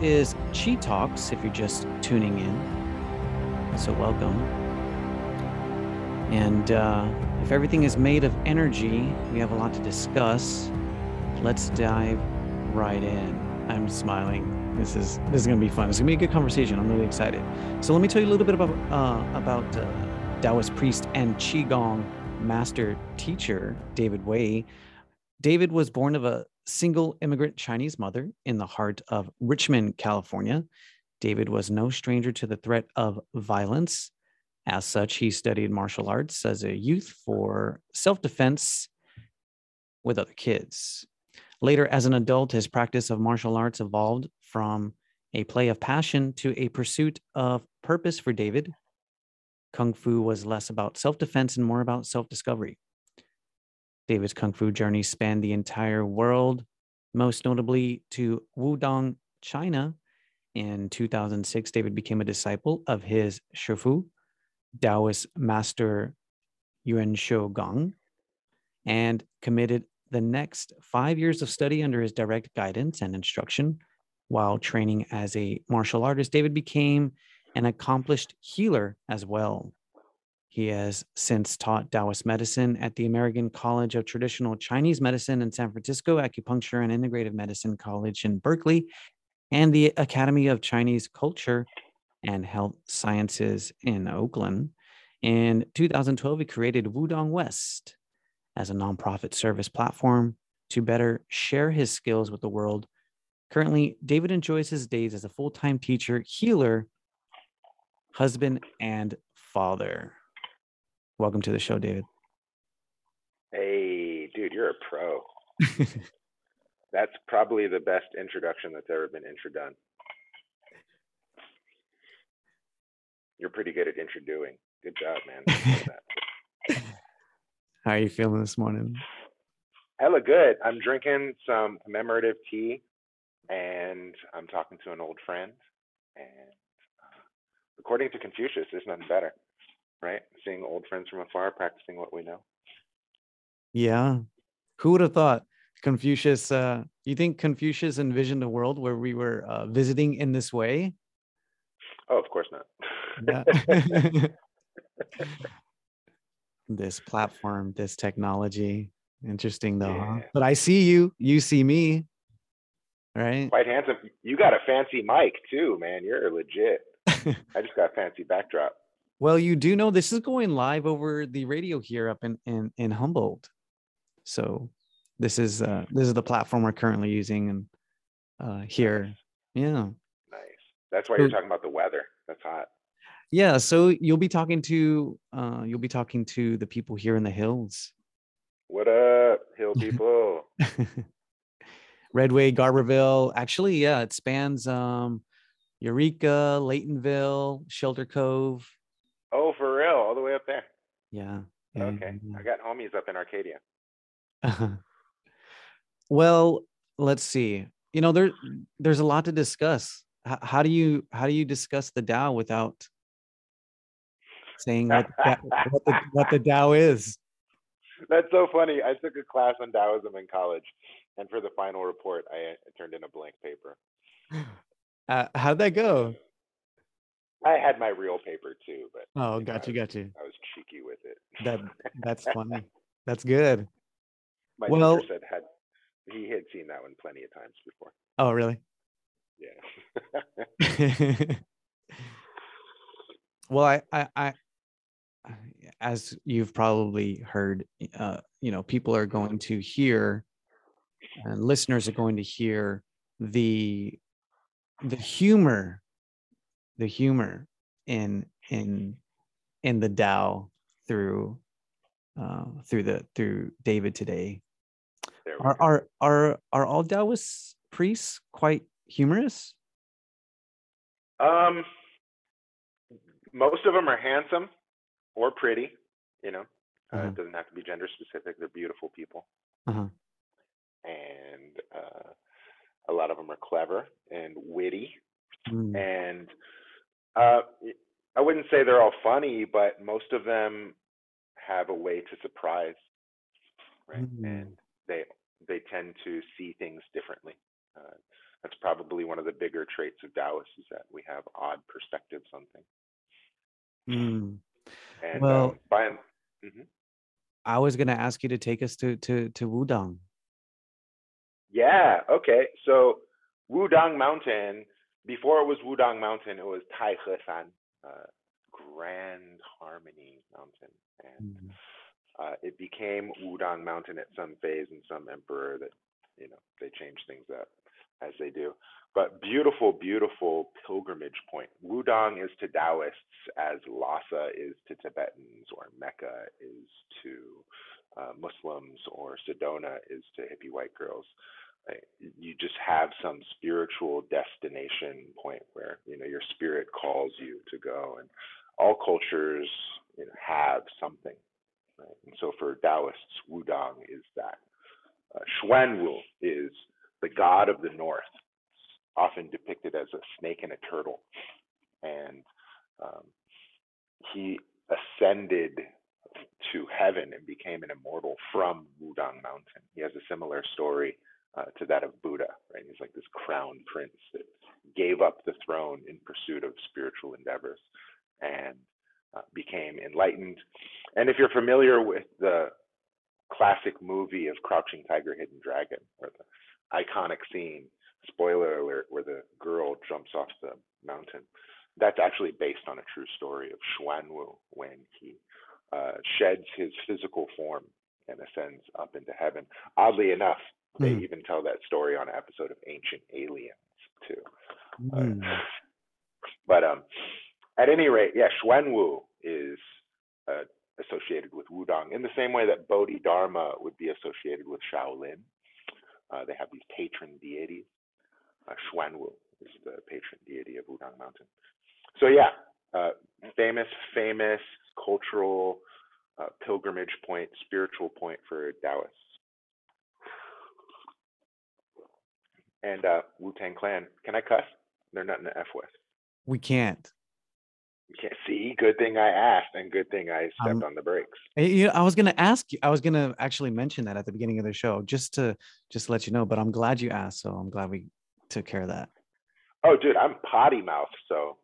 is Chi Talks if you're just tuning in. So, welcome. And uh, if everything is made of energy, we have a lot to discuss. Let's dive right in. I'm smiling. This is this is gonna be fun. It's gonna be a good conversation. I'm really excited. So let me tell you a little bit about uh, about uh, Taoist priest and qigong master teacher David Wei. David was born of a single immigrant Chinese mother in the heart of Richmond, California. David was no stranger to the threat of violence. As such, he studied martial arts as a youth for self defense with other kids. Later, as an adult, his practice of martial arts evolved from a play of passion to a pursuit of purpose for David. Kung Fu was less about self defense and more about self discovery. David's Kung Fu journey spanned the entire world, most notably to Wudang, China. In 2006, David became a disciple of his Shifu, Taoist master Yuan Shou Gong, and committed the next five years of study under his direct guidance and instruction. While training as a martial artist, David became an accomplished healer as well. He has since taught Taoist medicine at the American College of Traditional Chinese Medicine in San Francisco, acupuncture and integrative medicine college in Berkeley, and the Academy of Chinese Culture and Health Sciences in Oakland. In 2012, he created Wudang West as a nonprofit service platform to better share his skills with the world. Currently, David enjoys his days as a full time teacher, healer, husband, and father. Welcome to the show, David. Hey, dude, you're a pro. that's probably the best introduction that's ever been introdone. You're pretty good at introducing. Good job, man. How are you feeling this morning? Hella good. I'm drinking some commemorative tea and I'm talking to an old friend. And uh, according to Confucius, there's nothing better right? Seeing old friends from afar, practicing what we know. Yeah. Who would have thought Confucius? Uh, you think Confucius envisioned a world where we were uh, visiting in this way? Oh, of course not. this platform, this technology. Interesting though, yeah. huh? But I see you, you see me, right? Quite handsome. You got a fancy mic too, man. You're legit. I just got a fancy backdrop. Well, you do know this is going live over the radio here up in in, in Humboldt. So this is uh this is the platform we're currently using and uh here. Yeah. Nice. That's why you're talking about the weather. That's hot. Yeah, so you'll be talking to uh you'll be talking to the people here in the hills. What up, hill people? Redway, Garberville. Actually, yeah, it spans um Eureka, Laytonville, Shelter Cove, Oh, for real? All the way up there? Yeah. yeah okay. Yeah. I got homies up in Arcata. well, let's see. You know, there there's a lot to discuss. H- how do you how do you discuss the Tao without saying what what, the, what the Tao is? That's so funny. I took a class on Taoism in college, and for the final report, I, I turned in a blank paper. Uh, how'd that go? I had my real paper too, but oh, got you, got you. I was cheeky with it. That that's funny. That's good. My well, said had he had seen that one plenty of times before. Oh, really? Yeah. well, I, I, I, as you've probably heard, uh, you know, people are going to hear, and listeners are going to hear the the humor the humor in in in the Tao through uh, through the through David today. Are, are are are all Taoist priests quite humorous? Um, most of them are handsome or pretty. You know, uh, uh-huh. it doesn't have to be gender specific. They're beautiful people, uh-huh. and uh, a lot of them are clever and witty, mm. and uh, I wouldn't say they're all funny, but most of them have a way to surprise, right? Mm-hmm. And they they tend to see things differently. Uh, that's probably one of the bigger traits of Taoists is that we have odd perspectives on things. Mm. And Well, um, by mhm. I was gonna ask you to take us to to to Wudang. yeah, okay. So Wudang Mountain, before it was Wudang Mountain, it was Taihesan, uh, Grand Harmony Mountain, and Mm. uh, it became Wudang Mountain at some phase and some emperor that you know they change things up as they do. But beautiful, beautiful pilgrimage point. Wudang is to Taoists as Lhasa is to Tibetans, or Mecca is to uh, Muslims, or Sedona is to hippie white girls. You just have some spiritual destination point where you know your spirit calls you to go, and all cultures you know, have something. Right? And so for Taoists, Wudang is that. Uh, Xuanwu is the god of the north, often depicted as a snake and a turtle. And um, he ascended to heaven and became an immortal from Wudang Mountain. He has a similar story uh, to that of Buddha, right? He's like this crown prince that gave up the throne in pursuit of spiritual endeavors and uh, became enlightened. And if you're familiar with the classic movie of Crouching Tiger, Hidden Dragon, or the iconic scene, spoiler alert, where the girl jumps off the mountain, that's actually based on a true story of Xuanwu when he uh, sheds his physical form and ascends up into heaven. Oddly enough, they Hmm. even tell that story on an episode of Ancient Aliens too. Uh, Mm. but um, at any rate, yeah, Xuanwu is uh, associated with Wudang in the same way that Bodhidharma would be associated with Shaolin. Uh, they have these patron deities. Uh, Xuanwu is the patron deity of Wudang Mountain. So yeah, uh, famous, famous cultural uh, pilgrimage point, spiritual point for Taoists. And uh, Wu Tang Clan, can I cuss? They're not in the F West. We can't. You can't see. Good thing I asked, and good thing I stepped Um, on the brakes. You know, I was gonna ask you. I was gonna actually mention that at the beginning of the show, just to just to let you know. But I'm glad you asked, so I'm glad we took care of that. Oh, dude, I'm potty mouth, so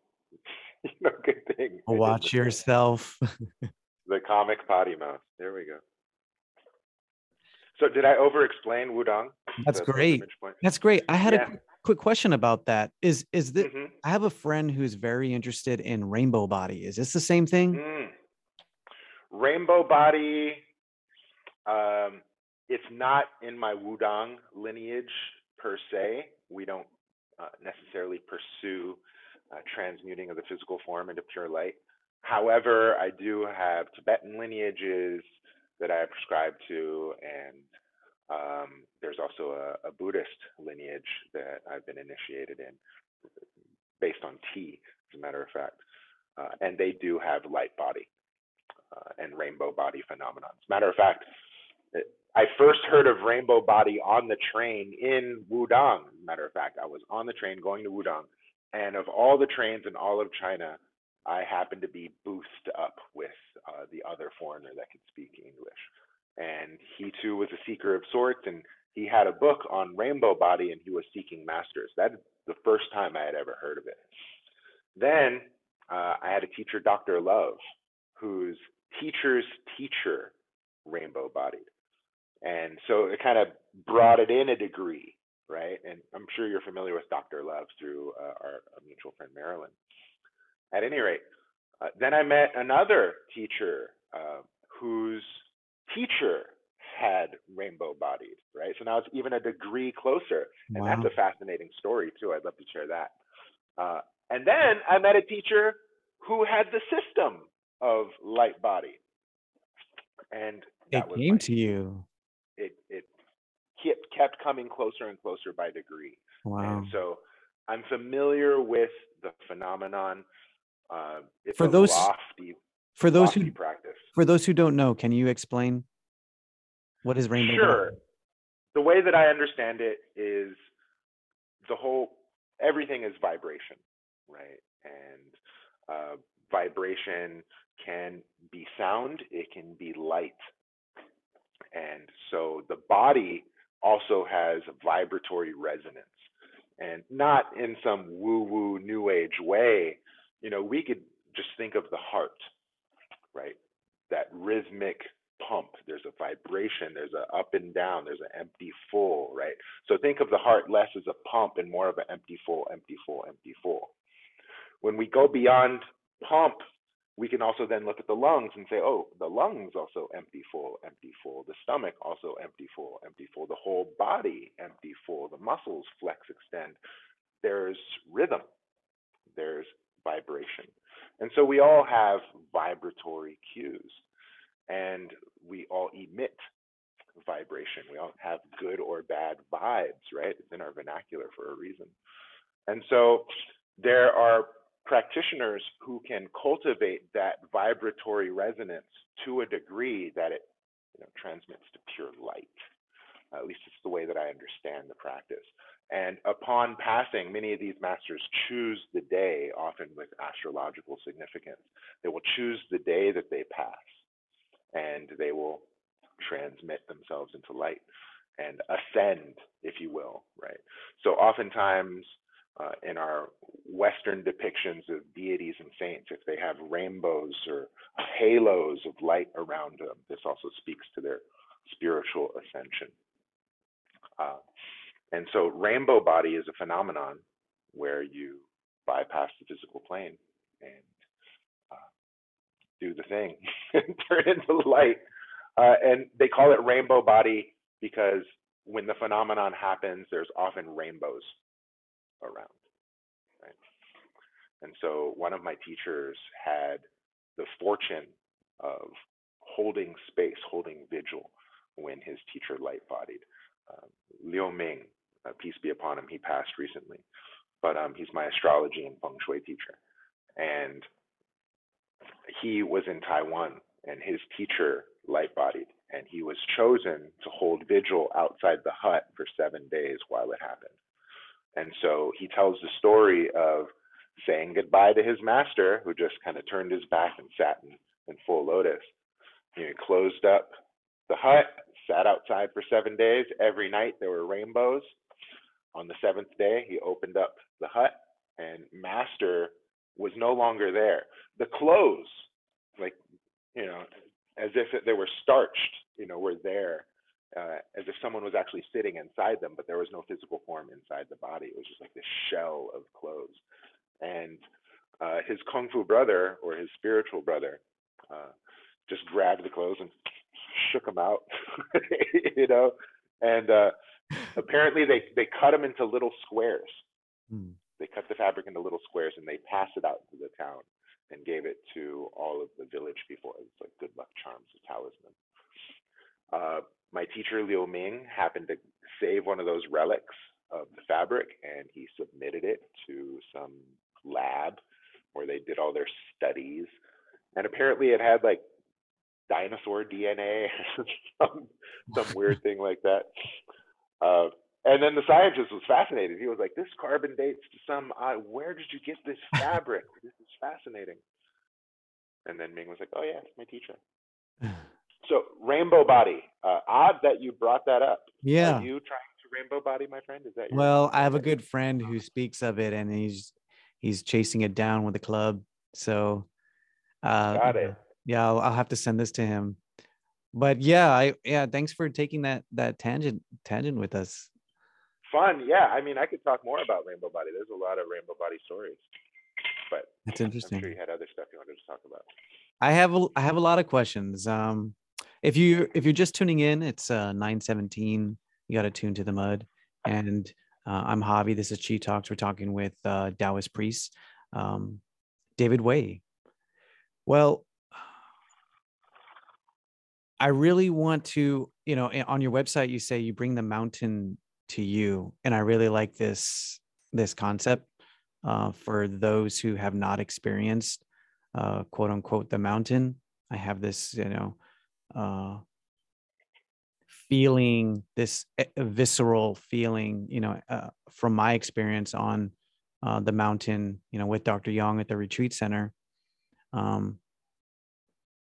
you know, good thing. Watch yourself. The comic potty mouth. There we go. So, did I over-explain Wudang? That's great. That's great. I had Yeah. a quick, quick question about that. Is is that Mhm. I have a friend who's very interested in rainbow body. Is this the same thing? Mm. Rainbow body. Um, it's not in my Wudang lineage per se. We don't uh, necessarily pursue uh, transmuting of the physical form into pure light. However, I do have Tibetan lineages that I prescribe to, and um, there's also a, a Buddhist lineage that I've been initiated in, based on tea, as a matter of fact. Uh, and they do have light body uh, and rainbow body phenomenon. As a matter of fact, I first heard of rainbow body on the train in Wudang. As a matter of fact, I was on the train going to Wudang, and of all the trains in all of China, I happened to be boosted up with uh, the other foreigner that could speak English. And he too was a seeker of sorts, and he had a book on rainbow body, and he was seeking masters. That's the first time I had ever heard of it. Then uh, I had a teacher, Dr. Love, whose teacher's teacher rainbow bodied. And so it kind of brought it in a degree, right? And I'm sure you're familiar with Dr. Love through uh, our, our mutual friend Marilyn. At any rate, uh, then I met another teacher uh, whose teacher had rainbow bodied, right? So now it's even a degree closer. And Wow. that's a fascinating story, too. I'd love to share that. Uh, and then I met a teacher who had the system of light body. And that It was came to you. it it kept kept coming closer and closer by degree. Wow. And so I'm familiar with the phenomenon. Uh, it's For those- lofty, For those who practice. for those who don't know, can you explain what is rainbow? Sure. The way that I understand it is the whole everything is vibration, right? And uh, vibration can be sound, it can be light. And so the body also has vibratory resonance. And not in some woo woo new age way. You know, we could just think of the heart, right? That rhythmic pump. There's a vibration, there's an up and down, there's an empty full, right? So think of the heart less as a pump and more of an empty full, empty full, empty full. When we go beyond pump, we can also then look at the lungs and say, oh, the lungs also empty full, empty full. The stomach also empty full, empty full. The whole body empty full. The muscles flex, extend. There's rhythm. There's vibration. And so we all have vibratory cues and we all emit vibration. We all have good or bad vibes, right? It's in our vernacular for a reason. And so there are practitioners who can cultivate that vibratory resonance to a degree that it you know, transmits to pure light. at least it's the way that I understand the practice. And upon passing, many of these masters choose the day, often with astrological significance. They will choose the day that they pass, and they will transmit themselves into light and ascend, if you will, right? So oftentimes uh, in our Western depictions of deities and saints, if they have rainbows or halos of light around them, this also speaks to their spiritual ascension. Uh, and so, rainbow body is a phenomenon where you bypass the physical plane and uh, do the thing turn into light. Uh, and they call it rainbow body because when the phenomenon happens, there's often rainbows around. Right? And so one of my teachers had the fortune of holding space, holding vigil when his teacher light bodied. Um, Liu Ming, uh, peace be upon him, he passed recently, but um, he's my astrology and feng shui teacher. And he was in Taiwan and his teacher light bodied and he was chosen to hold vigil outside the hut for seven days while it happened. And so he tells the story of saying goodbye to his master, who just kind of turned his back and sat in, in full lotus. he closed up the hut, sat outside for seven days. Every night there were rainbows. On the seventh day, he opened up the hut, and master was no longer there. The clothes, like, you know, as if they were starched, you know, were there uh, as if someone was actually sitting inside them, but there was no physical form inside the body. It was just like this shell of clothes. And uh, his kung fu brother or his spiritual brother uh, just grabbed the clothes and shook them out, you know. And uh, apparently they they cut them into little squares. Hmm. They cut the fabric into little squares and they passed it out to the town and gave it to all of the village people as like good luck charms, a talisman. Uh, my teacher Liu Ming happened to save one of those relics of the fabric and he submitted it to some lab where they did all their studies. And apparently it had like dinosaur DNA, some, some weird thing like that. Uh, and then the scientist was fascinated. He was like, "This carbon dates to some. Uh, where did you get this fabric? this is fascinating." And then Ming was like, "Oh yeah, it's my teacher." So rainbow body. Uh, odd that you brought that up. Yeah. Are you trying to rainbow body, my friend? Is that well? I have a good friend who speaks of it, and he's he's chasing it down with a club. So, uh, got it. Yeah, I'll, I'll have to send this to him. But yeah, I yeah. Thanks for taking that that tangent tangent with us. Fun, yeah. I mean, I could talk more about rainbow body. There's a lot of rainbow body stories, but that's interesting. I'm sure you had other stuff you wanted to talk about. I have a, I have a lot of questions. Um, if you if you're just tuning in, it's uh 917. You got to tune to the mud. And uh, I'm Javi. This is Chi Talks. We're talking with uh, Taoist priest um, David Wei. Well, I really want to, you know, on your website you say you bring the mountain to you, and I really like this this concept uh, for those who have not experienced, uh, quote unquote, the mountain. I have this, you know, uh, feeling this visceral feeling you know uh, from my experience on uh, the mountain you know with dr young at the retreat center um,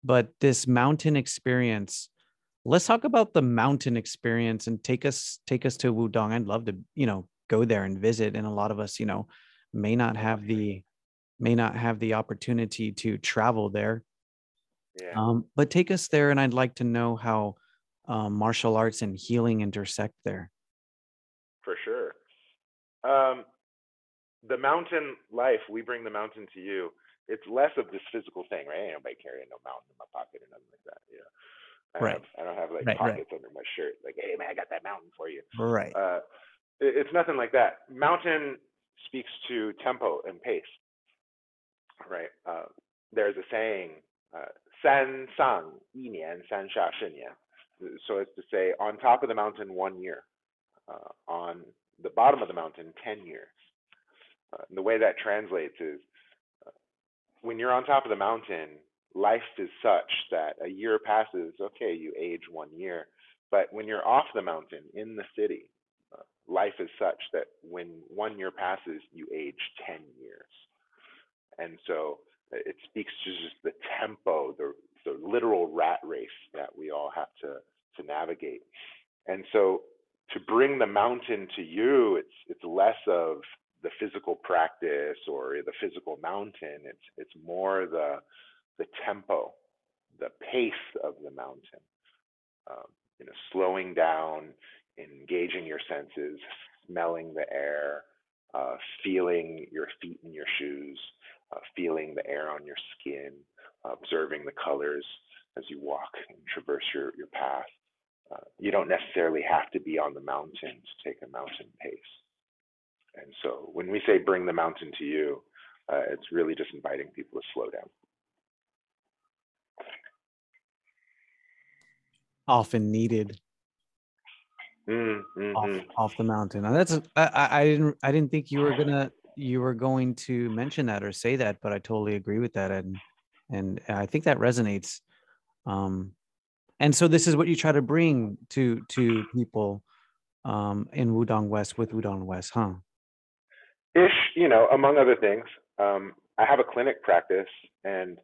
but this mountain experience let's talk about the mountain experience and take us take us to wudang i'd love to you know go there and visit and a lot of us you know may not have the may not have the opportunity to travel there Yeah. um, but take us there and i'd like to know how um, martial arts and healing intersect there for sure. Um, the mountain life, we bring the mountain to you. It's less of this physical thing, right? Ain't nobody carrying no mountain in my pocket or nothing like that. Yeah. I right. Have, I don't have like right, pockets right. under my shirt. Like, hey man, I got that mountain for you. Right. Uh, it, it's nothing like that. Mountain speaks to tempo and pace. Right. Uh, there's a saying, uh, "san sang yi nian san sha shi so as to say, on top of the mountain one year, uh, on the bottom of the mountain ten years. Uh, the way that translates is uh, when you're on top of the mountain, life is such that a year passes, okay, you age one year. But when you're off the mountain in the city, uh, life is such that when one year passes, you age 10 years. And so uh, it speaks to just the tempo, the, the literal rat race that we all have to, to navigate. And so to bring the mountain to you, it's it's less of the physical practice or the physical mountain. It's it's more the the tempo, the pace of the mountain. Um, you know, slowing down, engaging your senses, smelling the air, uh, feeling your feet in your shoes, uh, feeling the air on your skin, observing the colors as you walk and traverse your, your path. Uh, you don't necessarily have to be on the mountain to take a mountain pace. And so when we say bring the mountain to you, uh, it's really just inviting people to slow down. often needed. Mm, off, off the mountain. Now, that's I, I I didn't i didn't think you were gonna you were going to mention that or say that but i totally agree with that and and i think that resonates. Um and so this is what you try to bring to to people um in wudang west with wudang west huh Ish, you know, among other things. Um, I have a clinic practice, and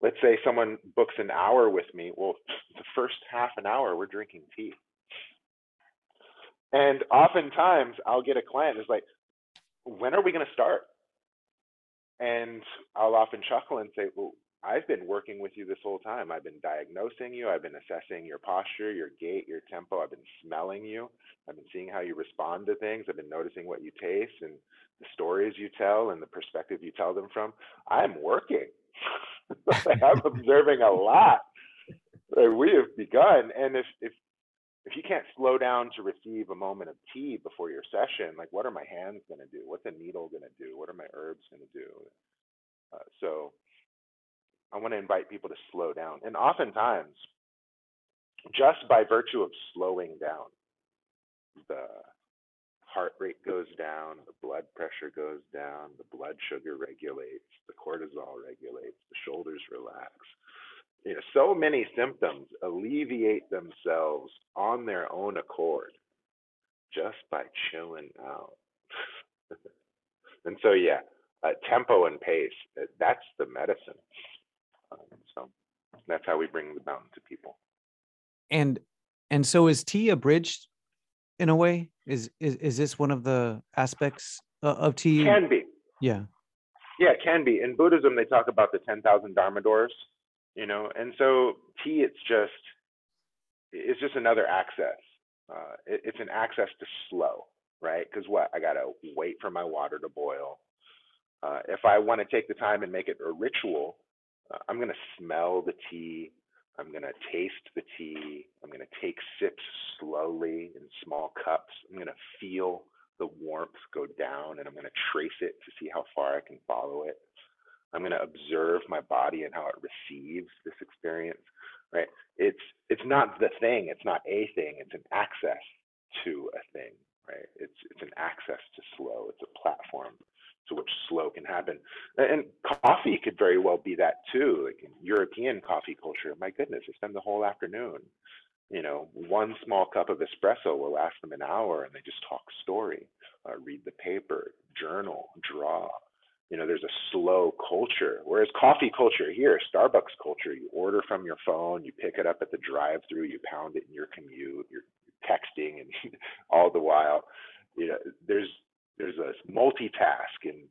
let's say someone books an hour with me. Well, the first half an hour, we're drinking tea. And oftentimes I'll get a client who's like, when are we going to start? And I'll often chuckle and say, well, I've been working with you this whole time. I've been diagnosing you. I've been assessing your posture, your gait, your tempo. I've been smelling you. I've been seeing how you respond to things. I've been noticing what you taste and the stories you tell and the perspective you tell them from. I'm working. I'm observing a lot. We have begun. And if, if if you can't slow down to receive a moment of tea before your session, like what are my hands going to do? What's a needle going to do? What are my herbs going to do? Uh, so I want to invite people to slow down. And oftentimes, just by virtue of slowing down, the heart rate goes down, the blood pressure goes down, the blood sugar regulates, the cortisol regulates, the shoulders relax. You know, so many symptoms alleviate themselves on their own accord just by chilling out. and so, yeah, uh, tempo and pace, uh, that's the medicine. Um, so that's how we bring the mountain to people. and and so is tea a bridge in a way is is, is this one of the aspects o- of tea Can be. yeah Yeah, it can be. In Buddhism, they talk about the 10,000 Dharma doors, you know, and so tea, it's just, it's just another access. Uh, it, it's an access to slow, right? Because what? I got to wait for my water to boil. Uh, if I want to take the time and make it a ritual, uh, Uh, I'm going to smell the tea. I'm going to taste the tea. I'm going to take sips slowly in small cups. I'm going to feel the warmth go down and I'm going to trace it to see how far I can follow it. I'm going to observe my body and how it receives this experience, right? It's it's not the thing, it's not a thing, it's an access to a thing, right? It's it's an access to slow. It's a platform to which slow can happen. And coffee could very well be that too. Like in European coffee culture, my goodness, they spend the whole afternoon you know, one small cup of espresso will last them an hour and they just talk story, uh, read the paper, journal, draw. You know, there's a slow culture. Whereas coffee culture here, Starbucks culture, you order from your phone, you pick it up at the drive through, you pound it in your commute, you're texting and all the while. you know, there's there's a multitask and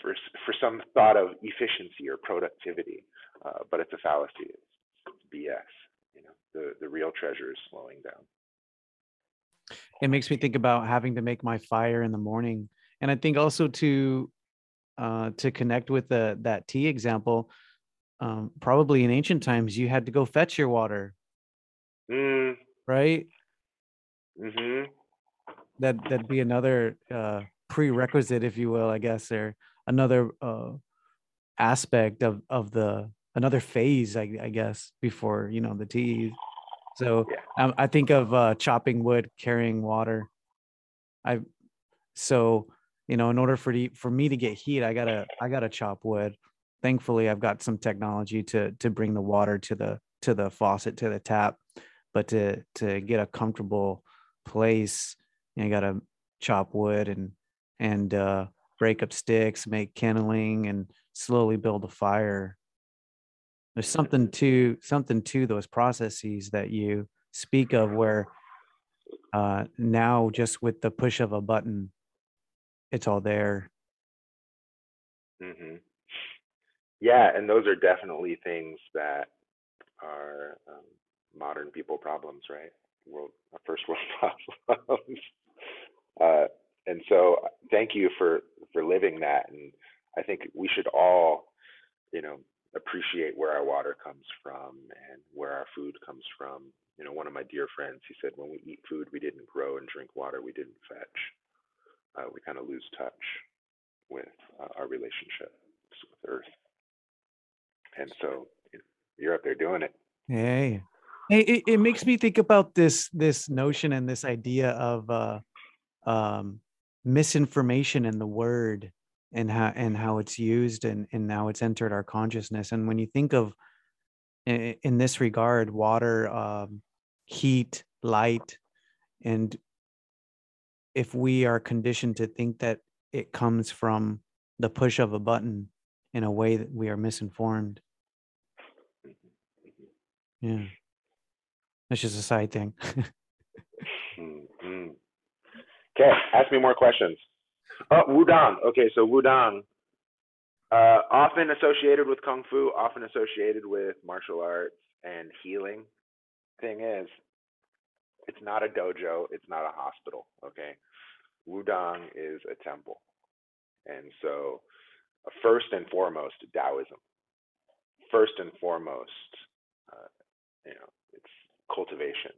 for for some thought of efficiency or productivity, uh, but it's a fallacy. It's, it's BS. You know, the the real treasure is slowing down. It makes me think about having to make my fire in the morning, and I think also to uh, to connect with the that tea example. Um, probably in ancient times, you had to go fetch your water, Mm, right? hmm That that'd be another uh, prerequisite, if you will, I guess, or another uh, aspect of of the another phase, I, I guess, before you know the tea. So Yeah. um, I think of uh, chopping wood, carrying water. I so you know, in order for the, for me to get heat, I gotta I gotta chop wood. Thankfully, I've got some technology to to bring the water to the to the faucet to the tap, but to to get a comfortable place, you, know, you gotta chop wood and and uh, break up sticks, make kindling, and slowly build a fire. There's something to something to those processes that you speak of where uh, now just with the push of a button, it's all there. hmm Yeah, and those are definitely things that are um, modern people problems, right? World, first world problems. Uh, and so, thank you for for living that. And I think we should all, you know, appreciate where our water comes from and where our food comes from. You know, one of my dear friends, he said, when we eat food, we didn't grow and drink water, we didn't fetch. Uh, we kind of lose touch with uh, our relationship with Earth. And so you know, you're up there doing it. Hey, hey, it, it makes me think about this this notion and this idea of uh, um, misinformation in the word and how and how it's used and and now it's entered our consciousness. And when you think of i- in this regard, water, um, heat, light, and if we are conditioned to think that it comes from the push of a button in a way that we are misinformed. Yeah. That's just a side thing. Mm-hmm. Okay, ask me more questions. Oh, Wudang. Okay, so Wudang, uh, often associated with Kung Fu, often associated with martial arts and healing. Thing is, it's not a dojo, it's not a hospital, okay? Wudang is a temple. And so, uh, first and foremost, Taoism. First and foremost, uh, you know, it's cultivation,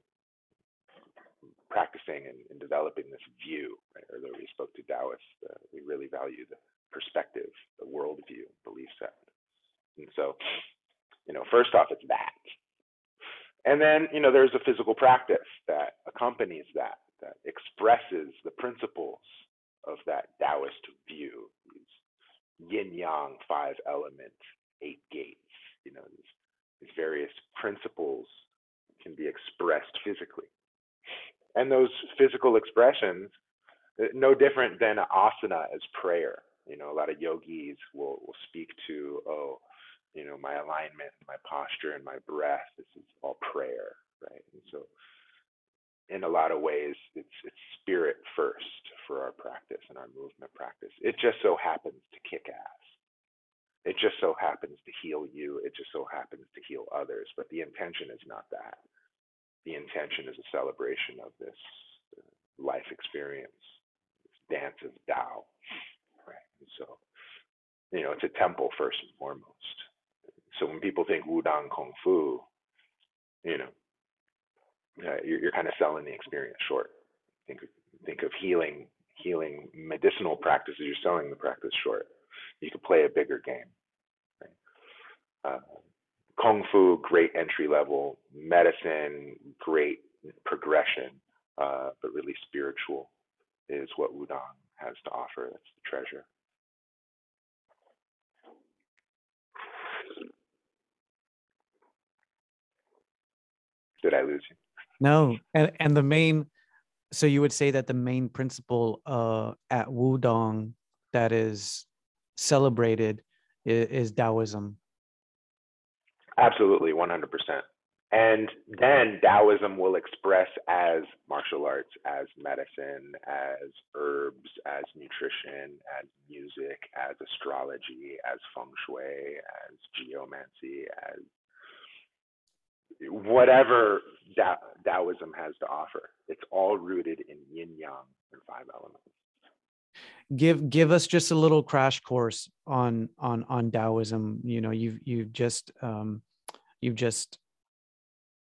practicing and, and developing this view. Right? Earlier we spoke to Taoists. Uh, we really value the perspective, the worldview, belief set. And so, you know, first off, it's that. And then, you know, there's a physical practice that accompanies that, that expresses the principles of that Taoist view, these yin yang, five elements, eight gates, you know, these, these various principles can be expressed physically. And those physical expressions, uh, no different than asana as prayer. You know, a lot of yogis will, will speak to, oh, you know, my alignment, my posture, and my breath. This is all prayer, right? And so, in a lot of ways, it's it's spirit first for our practice and our movement practice. It just so happens to kick ass. It just so happens to heal you. It just so happens to heal others. But the intention is not that. The intention is a celebration of this uh, life experience, this dance of Tao, right? And so, you know, it's a temple first and foremost. So when people think Wudang Kung Fu, you know, uh, you're, you're kind of selling the experience short. Think of, think of healing, healing medicinal practices. You're selling the practice short. You could play a bigger game. Right? Uh, Kung Fu, great entry level. Medicine, great progression. Uh, but really spiritual is what Wudang has to offer. That's the treasure. Did I lose you? no, and and the main, so you would say that the main principle uh, at Wudang that is celebrated is, is Taoism. Absolutely, 100%. And then Taoism will express as martial arts, as medicine, as herbs, as nutrition, as music, as astrology, as feng shui, as geomancy, as whatever Taoism has to offer. It's all rooted in yin yang and five elements. Give give us just a little crash course on on on Taoism. You know, you've you've just um, you've just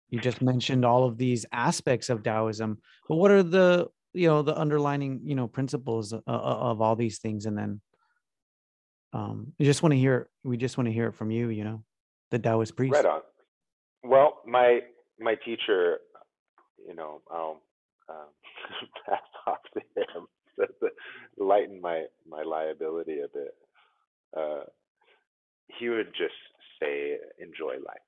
you just mentioned all of these aspects of Taoism, but what are the you know the underlining you know principles of, of all these things? And then um, we just want to hear we just want to hear it from you. You know, the Taoist priest. Right on. Well, my my teacher, you know, I'll um, pass off to him to lighten my my liability a bit. Uh, he would just say, "Enjoy life."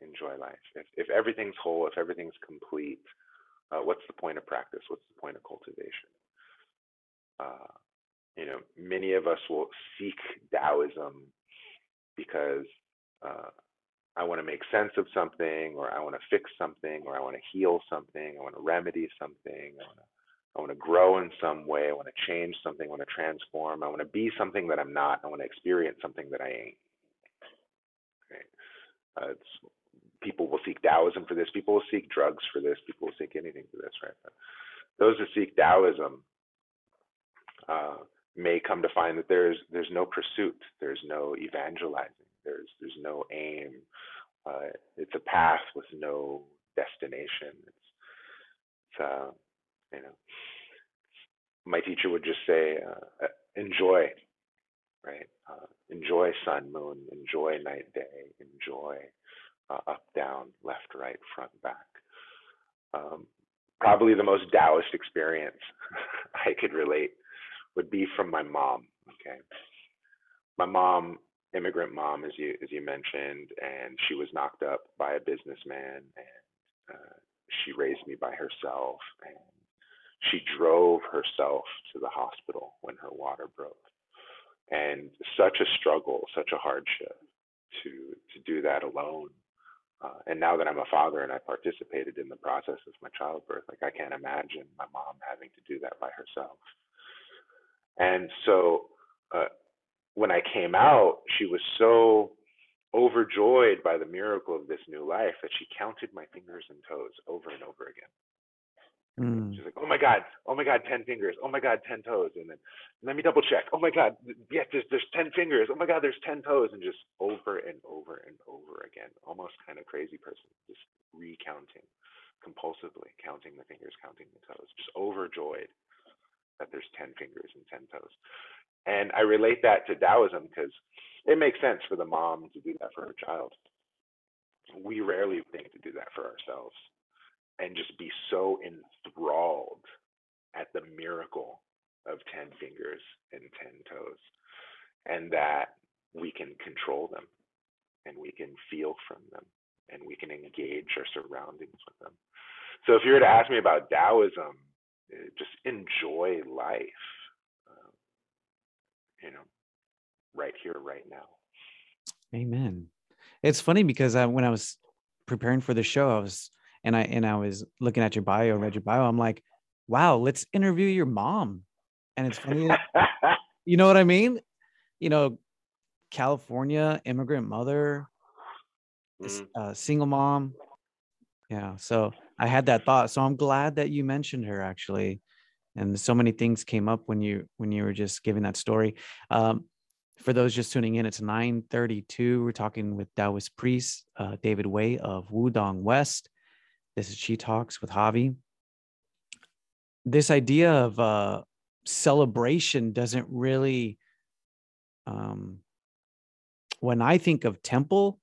Enjoy life. If, if everything's whole, if everything's complete, uh, what's the point of practice? What's the point of cultivation? Uh, you know, many of us will seek Taoism because uh, I want to make sense of something, or I want to fix something, or I want to heal something, I want to remedy something, I want to I want to grow in some way. I want to change something. I want to transform. I want to be something that I'm not. I want to experience something that I ain't. Uh, it's people will seek Taoism for this. People will seek drugs for this. People will seek anything for this, right? But those who seek Taoism uh, may come to find that there's there's no pursuit, there's no evangelizing, there's there's no aim. Uh, it's a path with no destination. It's, it's uh, you know, my teacher would just say, uh, enjoy, right? Uh, enjoy sun, moon, enjoy night, day, enjoy uh, up, down, left, right, front, back. Um, probably the most Taoist experience I could relate would be from my mom. Okay, my mom, immigrant mom, as you as you mentioned, and she was knocked up by a businessman, and uh, she raised me by herself, and she drove herself to the hospital when her water broke, and such a struggle, such a hardship to to do that alone uh, and now that I'm a father and I participated in the process of my childbirth, like I can't imagine my mom having to do that by herself. And so uh, when I came out, she was so overjoyed by the miracle of this new life that she counted my fingers and toes over and over again. Mm. She's like, oh my God, oh my God, 10 fingers. Oh my God, 10 toes. And then let me double check. Oh my God, yes, there's, there's 10 fingers. Oh my God, there's 10 toes. And just over and over and over again, almost kind of crazy person, just recounting compulsively, counting the fingers, counting the toes, just overjoyed that there's 10 fingers and 10 toes. And I relate that to Taoism because it makes sense for the mom to do that for her child. We rarely think to do that for ourselves and just be so enthralled at the miracle of 10 fingers and 10 toes and that we can control them and we can feel from them and we can engage our surroundings with them. So if you were to ask me about Taoism, eh, just enjoy life, uh, you know, right here, right now. Amen. It's funny because I, when I was preparing for the show, I was and I and I was looking at your bio, read your bio. I'm like, wow, let's interview your mom. And it's funny, you know what I mean? You know, California immigrant mother, mm. uh, single mom. Yeah, so I had that thought. So I'm glad that you mentioned her actually, and so many things came up when you when you were just giving that story. Um, for those just tuning in, it's 9:32. We're talking with Taoist priest uh, David Wei of Wudang West. This is Chi Talks with Javi. This idea of uh, celebration doesn't really, um, when I think of temple,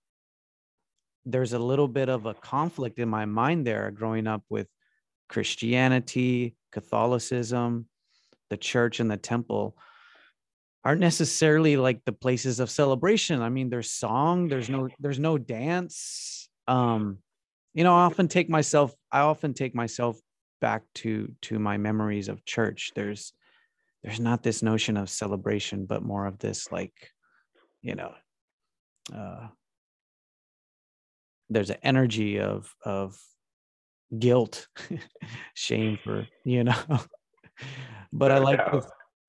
there's a little bit of a conflict in my mind there growing up with Christianity, Catholicism, the church, and the temple aren't necessarily like the places of celebration. I mean, there's song, there's no, there's no dance. Um, you know, I often take myself, I often take myself back to to my memories of church. There's there's not this notion of celebration, but more of this like, you know, uh there's an energy of of guilt, shame for you know. but I like this,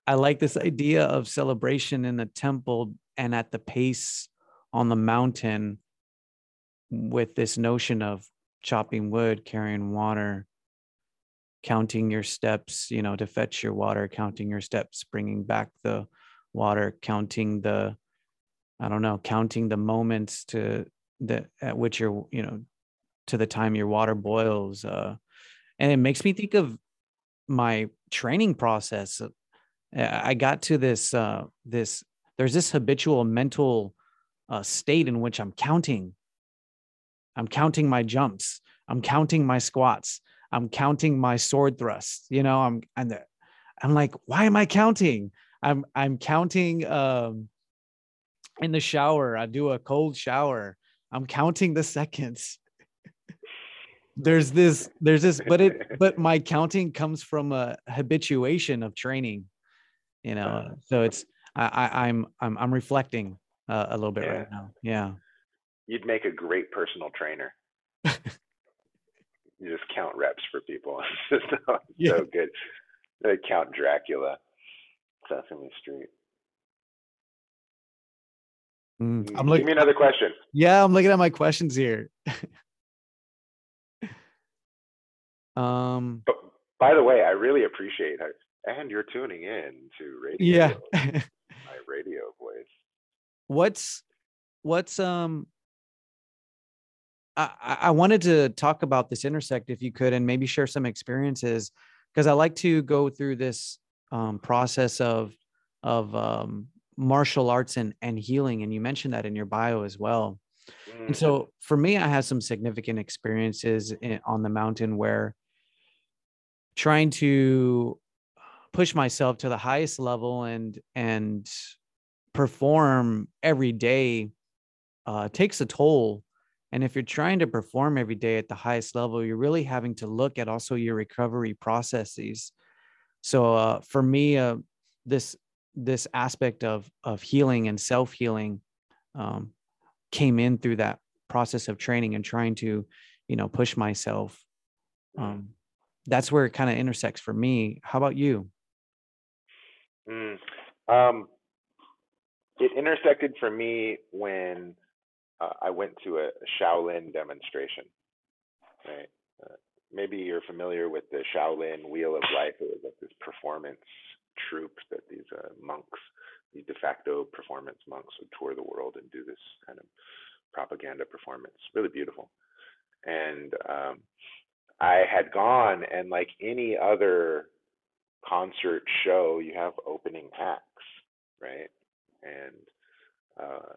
I like this idea of celebration in the temple and at the pace on the mountain with this notion of chopping wood, carrying water, counting your steps, you know, to fetch your water, counting your steps, bringing back the water, counting the, I don't know, counting the moments to the at which you're, you know, to the time your water boils. Uh, and it makes me think of my training process. I got to this, uh, this, there's this habitual mental uh, state in which I'm counting. I'm counting my jumps. I'm counting my squats. I'm counting my sword thrusts. You know, I'm and I'm like, why am I counting? I'm I'm counting um in the shower. I do a cold shower. I'm counting the seconds. there's this, there's this, but it but my counting comes from a habituation of training, you know. So it's I, I I'm I'm I'm reflecting uh, a little bit yeah. right now. Yeah. You'd make a great personal trainer. you just count reps for people. it's so, yeah. so good. They count Dracula, Sesame Street. Mm, I'm looking. Give me another question. Yeah, I'm looking at my questions here. um. But by the way, I really appreciate it, and you're tuning in to radio. Yeah. my radio voice. What's what's um I, I wanted to talk about this intersect if you could and maybe share some experiences because I like to go through this um, process of of um, martial arts and, and healing and you mentioned that in your bio as well mm-hmm. and so for me i had some significant experiences in, on the mountain where trying to push myself to the highest level and and perform every day uh, takes a toll and if you're trying to perform every day at the highest level, you're really having to look at also your recovery processes. So uh, for me, uh, this this aspect of of healing and self healing um, came in through that process of training and trying to, you know, push myself. Um, that's where it kind of intersects for me. How about you? Mm, um, it intersected for me when uh, I went to a Shaolin demonstration. Right. Uh, maybe you're familiar with the Shaolin Wheel of Life. It was like this performance troupe that these uh, monks, these de facto performance monks, would tour the world and do this kind of propaganda performance. Really beautiful. And um, I had gone, and like any other concert show, you have opening acts, right? And uh,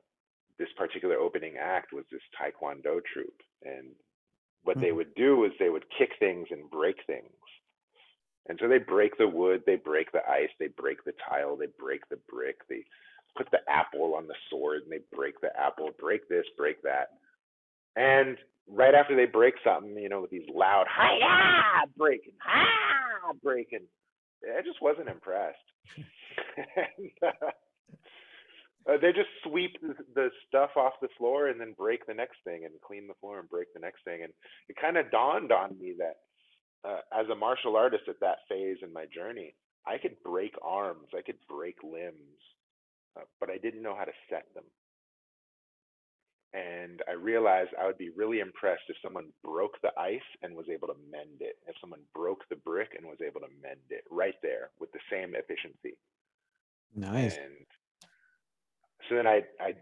this particular opening act was this taekwondo troupe and what mm-hmm. they would do is they would kick things and break things. And so they break the wood they break the ice they break the tile they break the brick they put the apple on the sword and they break the apple break this break that. And right after they break something you know with these loud hi breaking ha breaking i just wasn't impressed. And, uh, uh, they just sweep the stuff off the floor and then break the next thing and clean the floor and break the next thing. And it kind of dawned on me that uh, as a martial artist at that phase in my journey, I could break arms, I could break limbs, uh, but I didn't know how to set them. And I realized I would be really impressed if someone broke the ice and was able to mend it. If someone broke the brick and was able to mend it right there with the same efficiency. Nice. And so then I I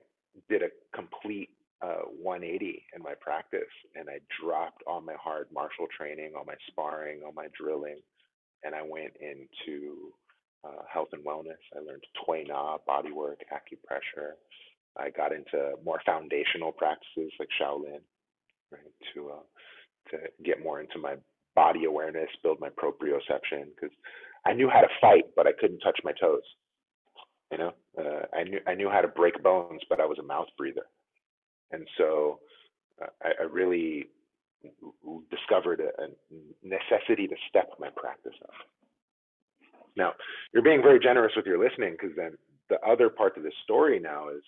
did a complete uh, 180 in my practice, and I dropped all my hard martial training, all my sparring, all my drilling, and I went into uh, health and wellness. I learned Tui Na, body work, acupressure. I got into more foundational practices like Shaolin, right, to uh, to get more into my body awareness, build my proprioception, because I knew how to fight, but I couldn't touch my toes. You know, uh, I knew I knew how to break bones, but I was a mouth breather, and so uh, I, I, really discovered a, a, necessity to step my practice up. Now, you're being very generous with your listening because then the other part of the story now is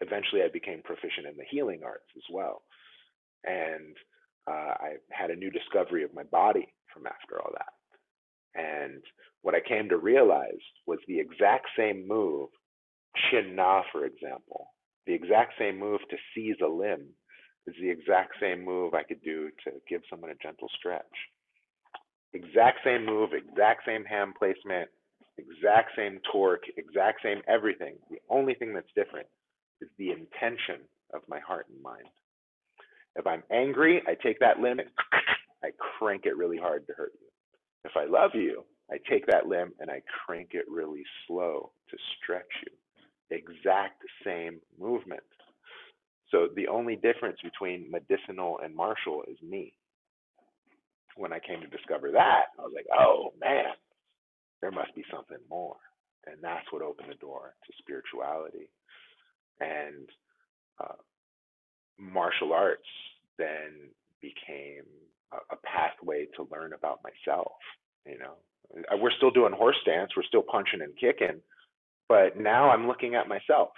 eventually I became proficient in the healing arts as well. and uh, I had a new discovery of my body from after all that. And what I came to realize was the exact same move, Chin Na, for example, the exact same move to seize a limb is the exact same move I could do to give someone a gentle stretch. Exact same move, exact same hand placement, exact same torque, exact same everything. The only thing that's different is the intention of my heart and mind. If I'm angry, I take that limb, I crank it really hard to hurt you. If I love you, I take that limb and I crank it really slow to stretch you. Exact same movement. So the only difference between medicinal and martial is me. When I came to discover that, I was like, oh man, there must be something more. And that's what opened the door to spirituality. And uh, martial arts then became a, pathway to learn about myself. You know, uh, we're still doing horse stance, we're still punching and kicking, but now I'm looking at myself.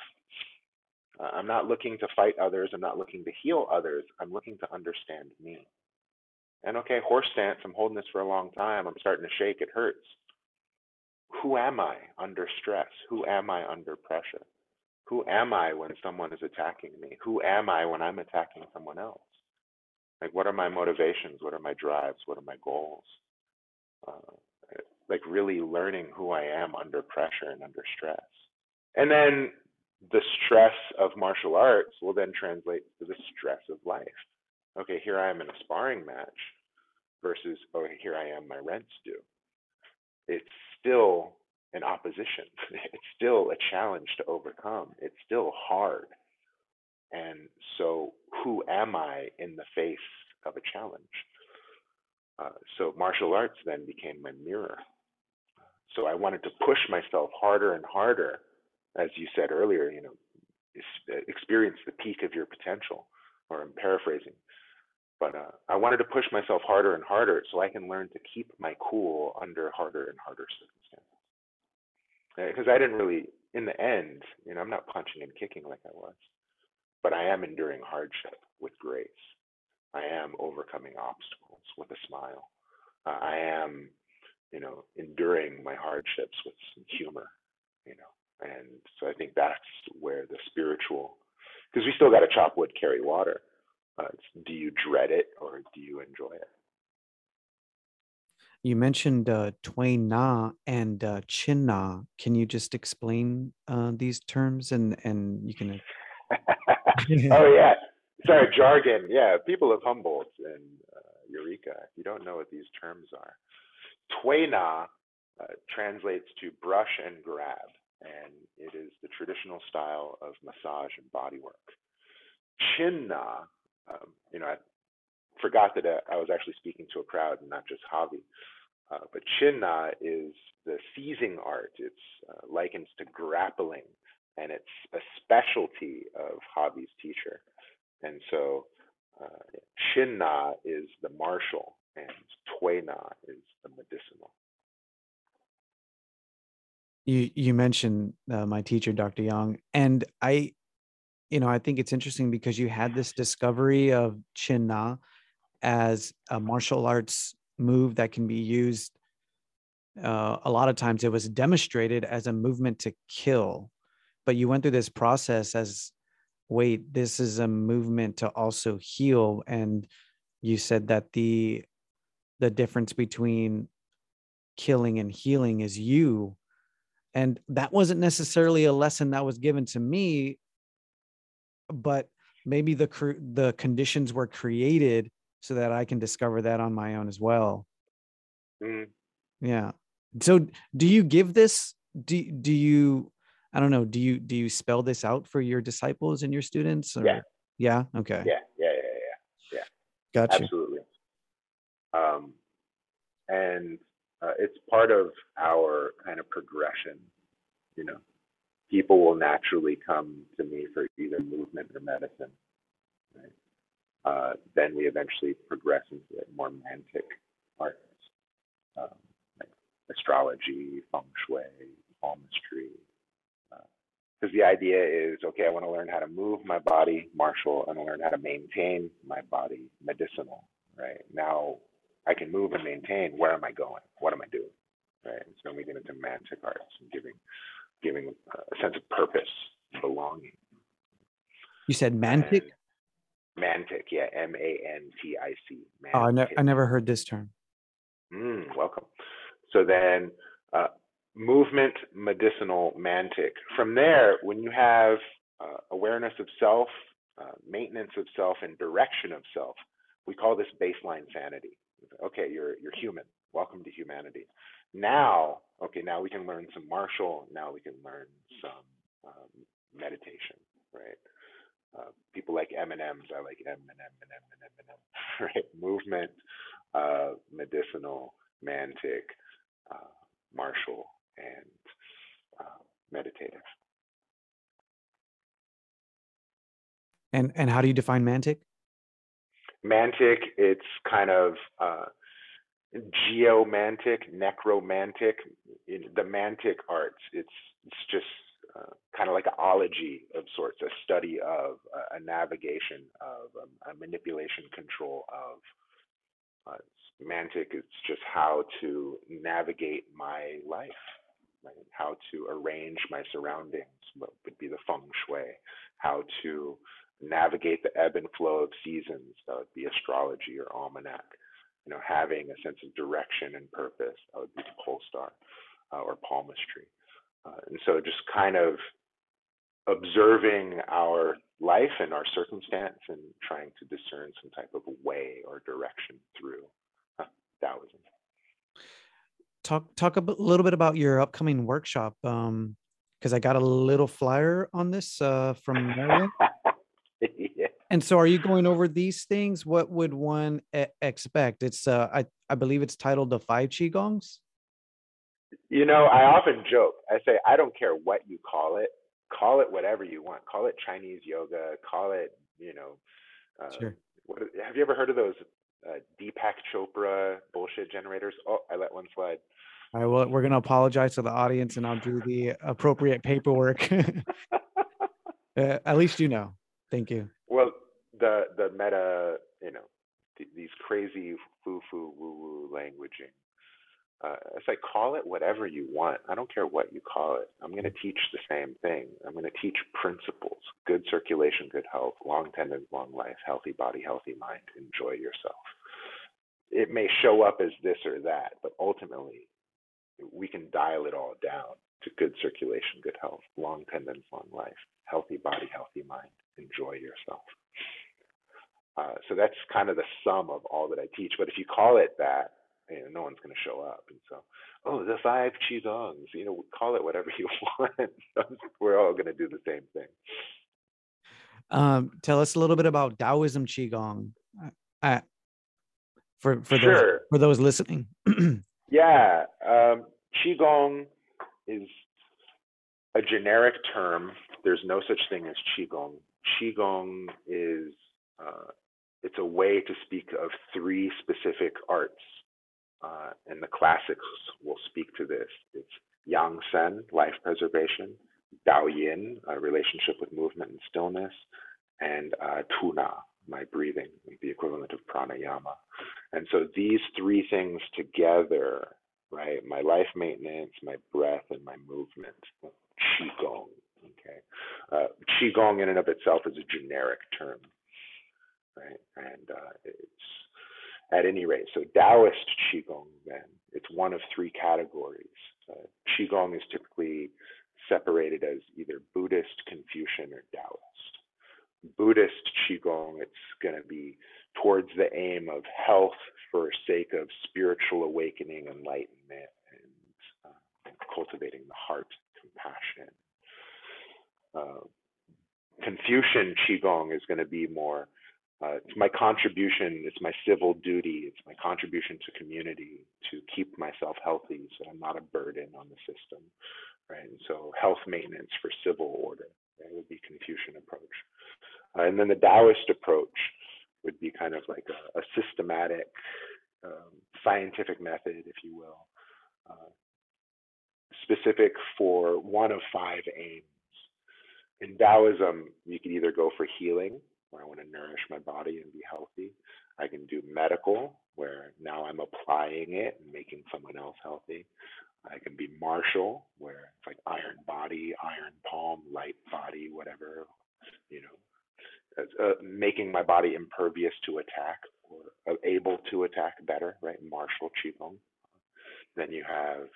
Uh, I'm not looking to fight others. I'm not looking to heal others. I'm looking to understand me. And okay, horse stance, I'm holding this for a long time. I'm starting to shake. It hurts. Who am I under stress? Who am I under pressure? Who am I when someone is attacking me? Who am I when I'm attacking someone else? Like, what are my motivations? What are my drives? What are my goals? Uh, like, really learning who I am under pressure and under stress. And then the stress of martial arts will then translate to the stress of life. Okay, here I am in a sparring match versus, oh, here I am, my rent's due. It's still an opposition. It's still a challenge to overcome. It's still hard. And so, who am I in the face of a challenge? Uh, so, martial arts then became my mirror. So, I wanted to push myself harder and harder, as you said earlier, you know, experience the peak of your potential, or I'm paraphrasing. But uh, I wanted to push myself harder and harder so I can learn to keep my cool under harder and harder circumstances because I didn't really, in the end, you know, I'm not punching and kicking like I was, but I am enduring hardship with grace. I am overcoming obstacles with a smile. Uh, I am, you know, enduring my hardships with some humor, you know, and so I think that's where the spiritual, because we still got to chop wood, carry water. Uh, do you dread it or do you enjoy it? You mentioned uh, Tui Na and uh, Chin Na. Can you just explain uh, these terms and and you can? oh yeah, sorry jargon. Yeah, people of Humboldt and uh, Eureka. You don't know what these terms are, Tui Na uh, translates to brush and grab, and it is the traditional style of massage and body work. Chin um, you know, I forgot that uh, I was actually speaking to a crowd and not just Javi. Uh, but Chin Na is the seizing art. It's uh, likens to grappling, and it's a specialty of Javi's teacher. And so uh, Chin Na is the martial, and Tui Na is the medicinal. You you mentioned uh, my teacher, Dr. Yang, and I, you know, I think it's interesting because you had this discovery of Chin Na as a martial arts move that can be used uh, a lot of times it was demonstrated as a movement to kill but you went through this process as wait this is a movement to also heal and you said that the the difference between killing and healing is you and that wasn't necessarily a lesson that was given to me but maybe the the conditions were created so that I can discover that on my own as well. Mm. Yeah. So do you give this do do you I don't know, do you do you spell this out for your disciples and your students? Or? Yeah. Yeah. Okay. Yeah. Yeah. Yeah. Yeah. Yeah. Gotcha. Absolutely. Um, and uh, it's part of our kind of progression. You know, people will naturally come to me for either movement or medicine. Right? Uh, then we eventually progress into more mantic arts, um, like astrology, feng shui, palmistry, because the idea is okay, I want to learn how to move my body, martial, and learn how to maintain my body, medicinal, right? Now I can move and maintain. Where am I going? What am I doing? Right. So we get into mantic arts and giving giving a sense of purpose, belonging. You said mantic? And mantic, yeah, M A N T I C. Oh, I, ne- I never heard this term. Mm, welcome. So then, uh, movement, medicinal, mantic. From there, when you have uh, awareness of self, uh, maintenance of self, and direction of self, we call this baseline sanity. Okay, you're you're human. Welcome to humanity. Now, okay, now we can learn some martial. Now we can learn some um, meditation, right? Uh, people like M&Ms. I like M and M and M and M and M. Right? Movement, uh, medicinal, mantic, uh, martial, and uh, meditative. And and how do you define mantic? Mantic, it's kind of uh, geomantic, necromantic, the mantic arts. It's it's just uh, kind of like an ology of sorts, a study of, uh, a navigation of, um, a manipulation control of. Uh, mantic it's just how to navigate my life, how to arrange my surroundings, what would be the feng shui, how to navigate the ebb and flow of seasons, that would be astrology or almanac you know, having a sense of direction and purpose. That would be the pole star uh, or palmistry. Uh, and so just kind of observing our life and our circumstance and trying to discern some type of way or direction through uh, Taoism. Talk talk a little bit about your upcoming workshop, because um, I got a little flyer on this uh, from Marion. yeah. And so, are you going over these things? What would one e- expect? It's, uh, I, I believe it's titled the Five Qigongs. You know, I often joke. I say, I don't care what you call it. Call it whatever you want. Call it Chinese yoga. Call it, you know. Uh, sure. What, have you ever heard of those uh, Deepak Chopra bullshit generators? Oh, I let one slide. All right. Well, we're going to apologize to the audience, and I'll do the appropriate paperwork. uh, at least you know. Thank you. Well, the the meta, you know, th- these crazy foo foo woo woo languaging. Uh, it's like call it whatever you want. I don't care what you call it. I'm going to teach the same thing. I'm going to teach principles: good circulation, good health, long tendons, long life, healthy body, healthy mind. Enjoy yourself. It may show up as this or that, but ultimately, we can dial it all down to good circulation, good health, long tendons, long life, healthy body, healthy mind enjoy yourself. Uh, so that's kind of the sum of all that I teach. But if you call it that, you know, no one's going to show up. And so, oh, the five qigongs, you know, call it whatever you want. We're all going to do the same thing. Um, tell us a little bit about Taoism qigong. Uh, for for sure. those for those listening. yeah, um, qigong is a generic term. There's no such thing as qigong qigong is uh, it's a way to speak of three specific arts, uh, and the classics will speak to this. It's yang sheng, life preservation, dao yin, a relationship with movement and stillness, and uh, tu na, my breathing, the equivalent of pranayama. And so these three things together, right, my life maintenance, my breath, and my movement, qigong Okay, uh, qigong in and of itself is a generic term, right? And uh, it's at any rate, so Taoist qigong then it's one of three categories. Uh, qigong is typically separated as either Buddhist, Confucian, or Taoist. Buddhist qigong, it's going to be towards the aim of health for sake of spiritual awakening, enlightenment, and, uh, and cultivating the heart, compassion, uh, Confucian Qigong is going to be more, uh, it's my contribution, it's my civil duty, it's my contribution to community to keep myself healthy so I'm not a burden on the system, right? And so health maintenance for civil order, that would be Confucian approach. Uh, and then the Taoist approach would be kind of like a, a systematic, um, scientific method, if you will, uh, specific for one of five aims in Taoism, you could either go for healing, where I want to nourish my body and be healthy. I can do medical, where now I'm applying it and making someone else healthy. I can be martial, where it's like iron body, iron palm, light body, whatever, you know, uh, making my body impervious to attack or uh, able to attack better, right? Martial qigong. Then you have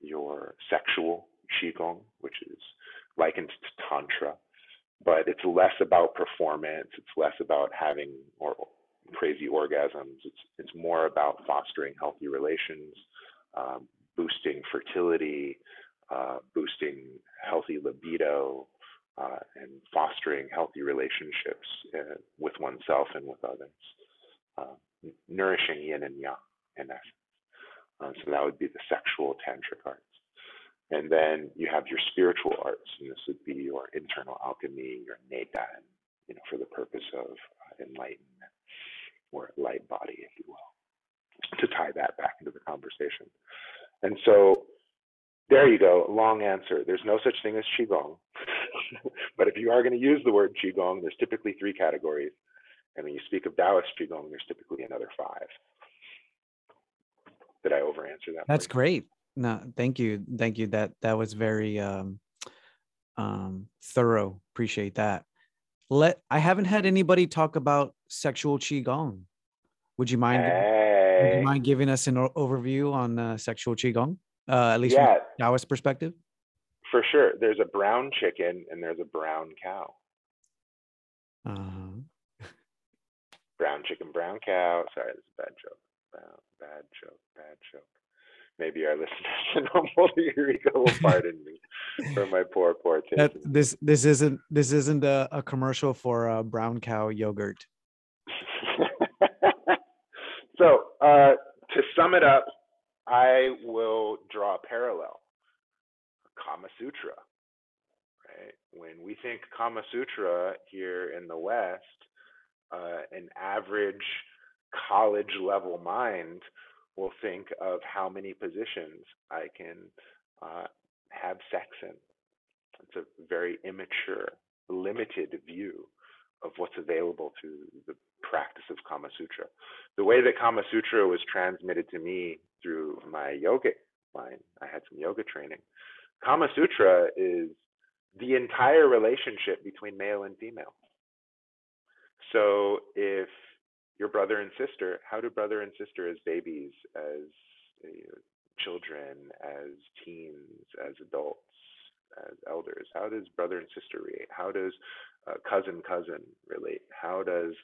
your sexual qigong, which is likened to tantra, but it's less about performance. It's less about having or crazy orgasms. It's it's more about fostering healthy relations, um, boosting fertility, uh, boosting healthy libido, uh, and fostering healthy relationships uh, with oneself and with others, uh, nourishing yin and yang in essence. Uh, so that would be the sexual tantric arts. And then you have your spiritual arts, and this would be your internal alchemy, your neidan, you know, for the purpose of uh, enlightenment or light body, if you will, to tie that back into the conversation. And so there you go, long answer. There's no such thing as Qigong. but if you are going to use the word Qigong, there's typically three categories. And when you speak of Taoist Qigong, there's typically another five. Did I over answer that? That's great. No, thank you. Thank you. That that was very um um thorough. Appreciate that. Let I haven't had anybody talk about sexual qigong. Would you mind. Would you mind giving us an overview on uh, sexual qigong? Uh, at least yeah. from Taoist perspective? For sure. There's a brown chicken and there's a brown cow. Uh-huh. brown chicken, brown cow. Sorry, this is a bad joke. Brown, bad joke, bad joke. Maybe our listeners in Humboldt Eureka will pardon me for my poor, poor taste. That, this this isn't this isn't a, a commercial for uh, brown cow yogurt. So uh, to sum it up, I will draw a parallel. Kama Sutra, right? When we think Kama Sutra here in the West, uh, an average college level mind will think of how many positions I can uh, have sex in. It's a very immature, limited view of what's available to the practice of Kama Sutra. The way that Kama Sutra was transmitted to me through my yoga line, I had some yoga training. Kama Sutra is the entire relationship between male and female. So if your brother and sister, how do brother and sister as babies, as you know, children, as teens, as adults, as elders, how does brother and sister relate? How does uh, cousin cousin relate? How does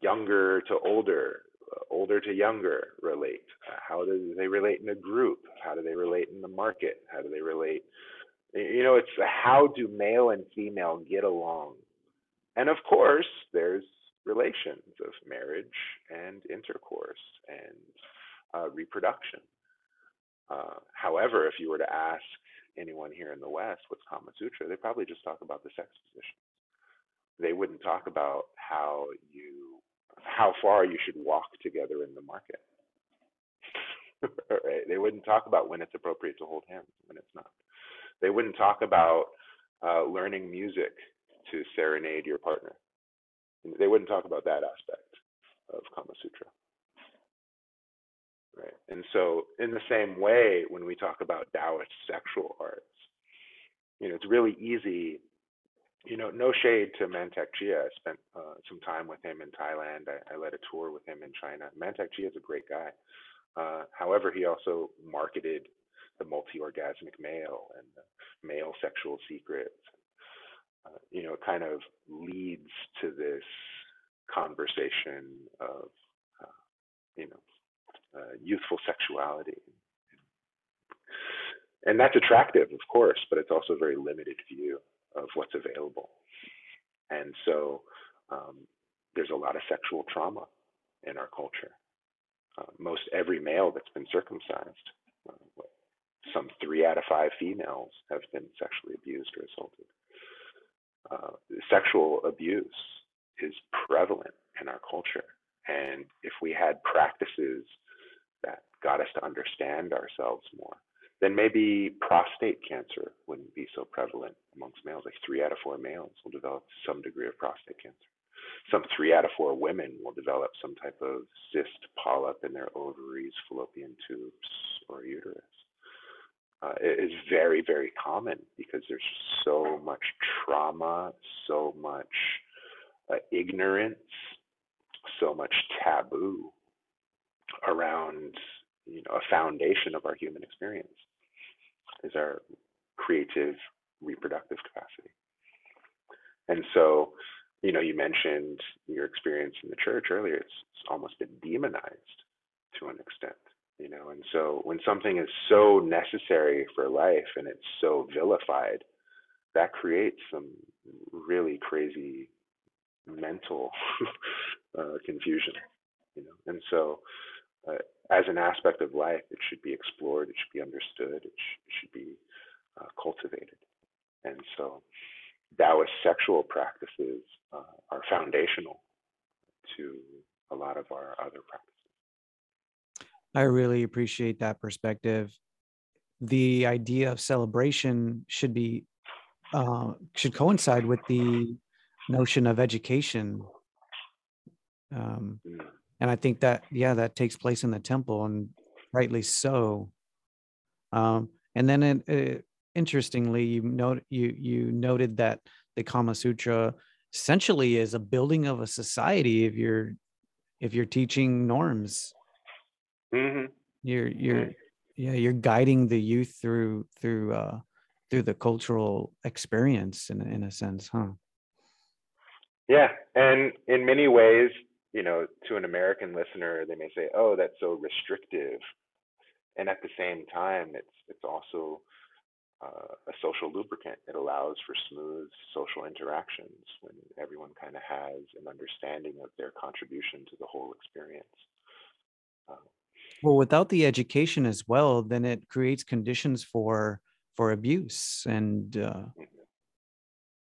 younger to older, uh, older to younger relate? Uh, how do they relate in a group? How do they relate in the market? How do they relate? You know, it's how do male and female get along? And of course, there's relations of marriage and intercourse and uh, reproduction. Uh, however, if you were to ask anyone here in the West what's Kama Sutra, they probably just talk about the sex positions. They wouldn't talk about how you, how far you should walk together in the market. right? They wouldn't talk about when it's appropriate to hold hands, when it's not. They wouldn't talk about uh, learning music to serenade your partner they wouldn't talk about that aspect of Kama Sutra. Right. And so, in the same way, when we talk about Taoist sexual arts, you know, it's really easy. You know, no shade to Mantak Chia. I spent uh, some time with him in Thailand. I, I, led a tour with him in China. Mantak Chia is a great guy. Uh, however, he also marketed the multi-orgasmic male and the male sexual secrets uh, you know, it kind of leads to this conversation of, uh, you know, uh, youthful sexuality. And that's attractive, of course, but it's also a very limited view of what's available. And so um, there's a lot of sexual trauma in our culture. Uh, most every male that's been circumcised, uh, some three out of five females have been sexually abused or assaulted uh, sexual abuse is prevalent in our culture. And if we had practices that got us to understand ourselves more, then maybe prostate cancer wouldn't be so prevalent amongst males. Like three out of four males will develop some degree of prostate cancer. Some three out of four women will develop some type of cyst, polyp in their ovaries, fallopian tubes, or uterus. Uh, it is very, very common because there's so much trauma, so much uh, ignorance, so much taboo around you know a foundation of our human experience is our creative reproductive capacity. And so, you know, you mentioned your experience in the church earlier. It's, it's almost been demonized to an extent, you know. And so, when something is so necessary for life and it's so vilified, that creates some really crazy mental uh, confusion, you know. And so, uh, as an aspect of life, it should be explored, it should be understood, it, sh- it should be uh, cultivated. And so, Taoist sexual practices uh, are foundational to a lot of our other practices. I really appreciate that perspective. The idea of celebration should be uh, should coincide with the notion of education. Um, mm and I think that yeah, that takes place in the temple, and rightly so. Um, and then, it, it, interestingly, you note you you noted that the Kama Sutra essentially is a building of a society. If you're if you're teaching norms, mm-hmm. you're you're yeah you're guiding the youth through through uh, through the cultural experience in in a sense, huh? Yeah, and in many ways, you know, to an American listener, they may say, "Oh, that's so restrictive," and at the same time, it's it's also uh, a social lubricant. It allows for smooth social interactions when everyone kind of has an understanding of their contribution to the whole experience. Uh, well, without the education as well, then it creates conditions for for abuse and uh,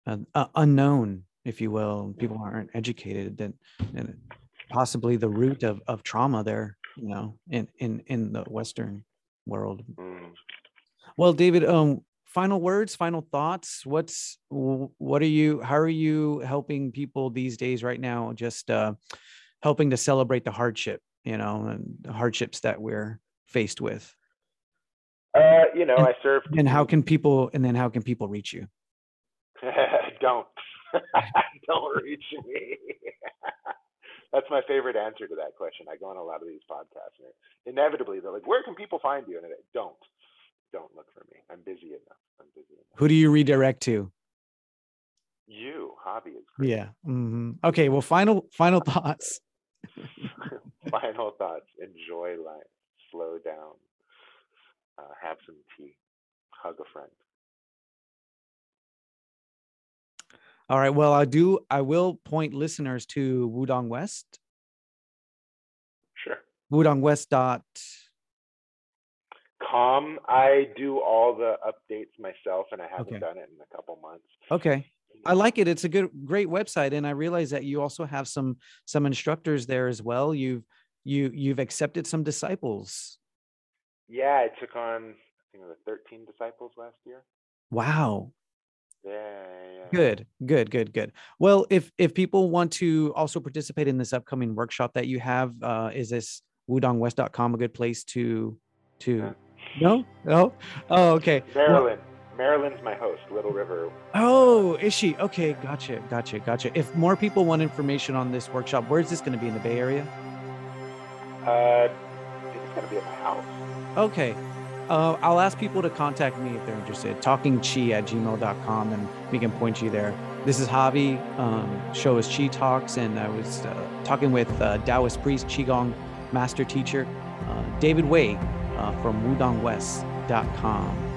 mm-hmm. uh, unknown if you will. People aren't educated, then and possibly the root of, of trauma there, you know, in, in, in the Western world. Mm. Well, David, um, final words, final thoughts. What's, what are you, how are you helping people these days right now? Just, uh, helping to celebrate the hardship, you know, and the hardships that we're faced with. Uh, you know, and, I serve. And how can people, and then how can people reach you? Don't. Reach me. That's my favorite answer to that question. I go on a lot of these podcasts, and inevitably they're like, "Where can people find you?" And I don't, don't look for me. I'm busy enough. I'm busy enough. Who do you redirect to? You, Javi is great. Yeah. Mm-hmm. Okay. Well, final final thoughts. final thoughts. Enjoy life. Slow down. Uh, have some tea. Hug a friend. All right. Well, I do. I will point listeners to Wudang West. Sure. Wudang West dot. Com. I do all the updates myself, and I haven't okay. done it in a couple months. Okay. I like it. It's a good, great website, and I realize that you also have some some instructors there as well. You've you you've accepted some disciples. Yeah, I took on I think it was 13 disciples last year. Wow, yeah, yeah. Good, good, good, good. Well, if if people want to also participate in this upcoming workshop that you have, uh, is this wudangwest.com a good place to to yeah. no? No? Oh okay. Marilyn well, marilyn's my host little river oh is she? Okay gotcha gotcha gotcha. If more people want information on this workshop where is this going to be in the bay area? Uh it's going to be at my house. Okay uh, I'll ask people to contact me if they're interested. TalkingChi at gmail.com and we can point you there. This is Javi. Um, show is Chi Talks, and I was uh, talking with uh, Taoist priest, Qigong master teacher, uh, David Wei uh, from WudangWest.com.